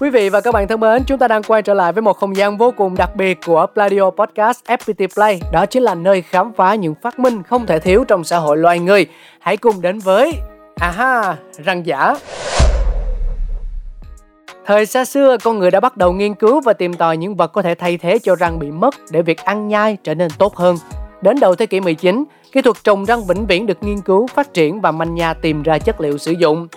Quý vị và các bạn thân mến, chúng ta đang quay trở lại với một không gian vô cùng đặc biệt của Pladio Podcast FPT Play. Đó chính là nơi khám phá những phát minh không thể thiếu trong xã hội loài người. Hãy cùng đến với à Aha, răng giả. Thời xa xưa, con người đã bắt đầu nghiên cứu và tìm tòi những vật có thể thay thế cho răng bị mất để việc ăn nhai trở nên tốt hơn. Đến đầu thế kỷ 19, kỹ thuật trồng răng vĩnh viễn được nghiên cứu, phát triển và manh nha tìm ra chất liệu sử dụng.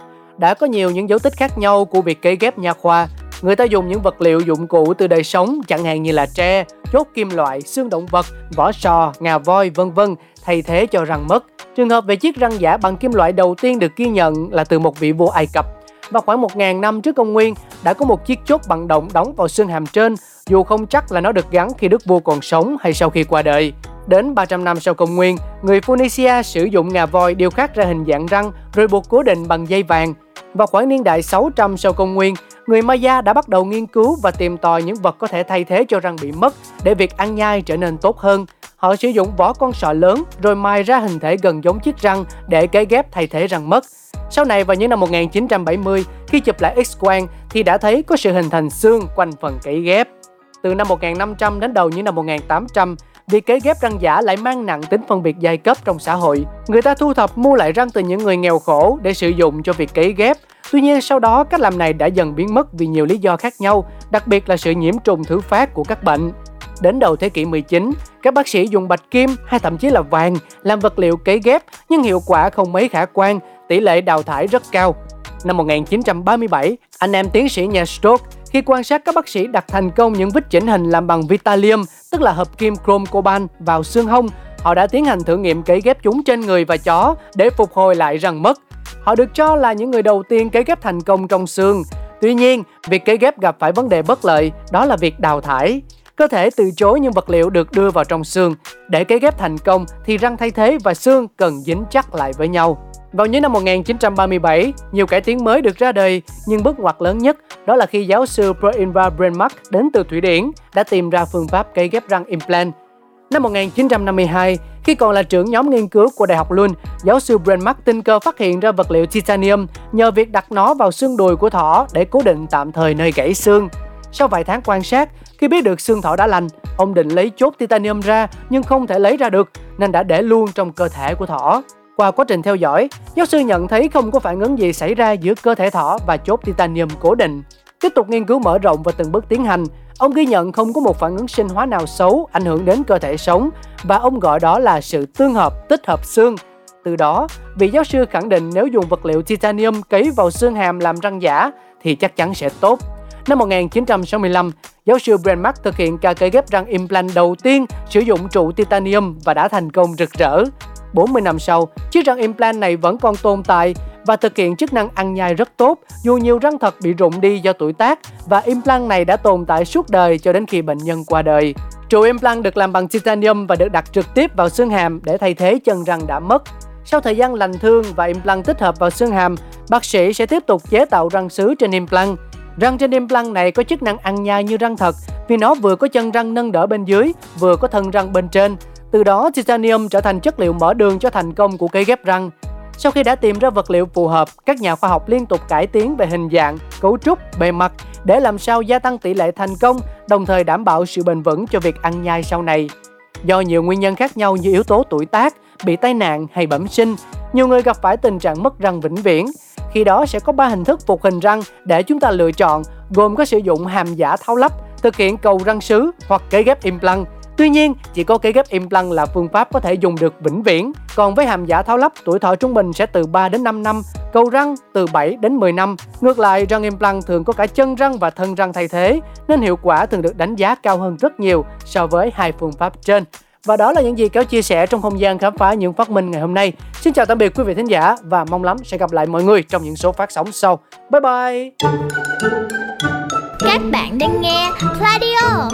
Đã có nhiều những dấu tích khác nhau của việc cấy ghép nha khoa. Người ta dùng những vật liệu dụng cụ từ đời sống chẳng hạn như là tre, chốt kim loại, xương động vật, vỏ sò, ngà voi vân vân thay thế cho răng mất. Trường hợp về chiếc răng giả bằng kim loại đầu tiên được ghi nhận là từ một vị vua Ai Cập và khoảng 1.000 năm trước công nguyên đã có một chiếc chốt bằng động đóng vào xương hàm trên dù không chắc là nó được gắn khi đức vua còn sống hay sau khi qua đời. Đến 300 năm sau công nguyên, người Phoenicia sử dụng ngà voi điêu khắc ra hình dạng răng rồi buộc cố định bằng dây vàng. Vào khoảng niên đại 600 sau công nguyên, người Maya đã bắt đầu nghiên cứu và tìm tòi những vật có thể thay thế cho răng bị mất để việc ăn nhai trở nên tốt hơn. Họ sử dụng vỏ con sọ lớn rồi mài ra hình thể gần giống chiếc răng để cấy ghép thay thế răng mất. Sau này vào những năm 1970, khi chụp lại X-quang thì đã thấy có sự hình thành xương quanh phần cấy ghép. Từ năm 1500 đến đầu những năm 1800, việc cấy ghép răng giả lại mang nặng tính phân biệt giai cấp trong xã hội. Người ta thu thập mua lại răng từ những người nghèo khổ để sử dụng cho việc cấy ghép. Tuy nhiên sau đó cách làm này đã dần biến mất vì nhiều lý do khác nhau, đặc biệt là sự nhiễm trùng thứ phát của các bệnh. Đến đầu thế kỷ 19, các bác sĩ dùng bạch kim hay thậm chí là vàng làm vật liệu cấy ghép nhưng hiệu quả không mấy khả quan, tỷ lệ đào thải rất cao. Năm 1937, anh em tiến sĩ nhà Stoke khi quan sát các bác sĩ đặt thành công những vít chỉnh hình làm bằng vitalium, tức là hợp kim chrome coban vào xương hông, họ đã tiến hành thử nghiệm cấy ghép chúng trên người và chó để phục hồi lại răng mất. Họ được cho là những người đầu tiên cấy ghép thành công trong xương. Tuy nhiên, việc cấy ghép gặp phải vấn đề bất lợi, đó là việc đào thải. Cơ thể từ chối những vật liệu được đưa vào trong xương. Để cấy ghép thành công thì răng thay thế và xương cần dính chắc lại với nhau. Vào những năm 1937, nhiều cải tiến mới được ra đời, nhưng bước ngoặt lớn nhất đó là khi giáo sư Proinva Brenmark đến từ Thụy Điển đã tìm ra phương pháp cấy ghép răng implant. Năm 1952, khi còn là trưởng nhóm nghiên cứu của Đại học Lund, giáo sư Brenmark tình cờ phát hiện ra vật liệu titanium nhờ việc đặt nó vào xương đùi của thỏ để cố định tạm thời nơi gãy xương. Sau vài tháng quan sát, khi biết được xương thỏ đã lành, ông định lấy chốt titanium ra nhưng không thể lấy ra được nên đã để luôn trong cơ thể của thỏ. Qua quá trình theo dõi, giáo sư nhận thấy không có phản ứng gì xảy ra giữa cơ thể thỏ và chốt titanium cố định. Tiếp tục nghiên cứu mở rộng và từng bước tiến hành, ông ghi nhận không có một phản ứng sinh hóa nào xấu ảnh hưởng đến cơ thể sống và ông gọi đó là sự tương hợp tích hợp xương. Từ đó, vị giáo sư khẳng định nếu dùng vật liệu titanium cấy vào xương hàm làm răng giả thì chắc chắn sẽ tốt. Năm 1965, giáo sư Brandmark thực hiện ca cấy ghép răng implant đầu tiên sử dụng trụ titanium và đã thành công rực rỡ. 40 năm sau, chiếc răng implant này vẫn còn tồn tại và thực hiện chức năng ăn nhai rất tốt dù nhiều răng thật bị rụng đi do tuổi tác và implant này đã tồn tại suốt đời cho đến khi bệnh nhân qua đời. Trụ implant được làm bằng titanium và được đặt trực tiếp vào xương hàm để thay thế chân răng đã mất. Sau thời gian lành thương và implant tích hợp vào xương hàm, bác sĩ sẽ tiếp tục chế tạo răng sứ trên implant. Răng trên implant này có chức năng ăn nhai như răng thật vì nó vừa có chân răng nâng đỡ bên dưới, vừa có thân răng bên trên. Từ đó, titanium trở thành chất liệu mở đường cho thành công của cây ghép răng. Sau khi đã tìm ra vật liệu phù hợp, các nhà khoa học liên tục cải tiến về hình dạng, cấu trúc, bề mặt để làm sao gia tăng tỷ lệ thành công, đồng thời đảm bảo sự bền vững cho việc ăn nhai sau này. Do nhiều nguyên nhân khác nhau như yếu tố tuổi tác, bị tai nạn hay bẩm sinh, nhiều người gặp phải tình trạng mất răng vĩnh viễn. Khi đó sẽ có ba hình thức phục hình răng để chúng ta lựa chọn, gồm có sử dụng hàm giả tháo lắp, thực hiện cầu răng sứ hoặc cấy ghép implant. Tuy nhiên, chỉ có cấy ghép implant là phương pháp có thể dùng được vĩnh viễn. Còn với hàm giả tháo lắp, tuổi thọ trung bình sẽ từ 3 đến 5 năm, cầu răng từ 7 đến 10 năm. Ngược lại, răng implant thường có cả chân răng và thân răng thay thế, nên hiệu quả thường được đánh giá cao hơn rất nhiều so với hai phương pháp trên. Và đó là những gì cáo chia sẻ trong không gian khám phá những phát minh ngày hôm nay. Xin chào tạm biệt quý vị thính giả và mong lắm sẽ gặp lại mọi người trong những số phát sóng sau. Bye bye! Các bạn đang nghe Radio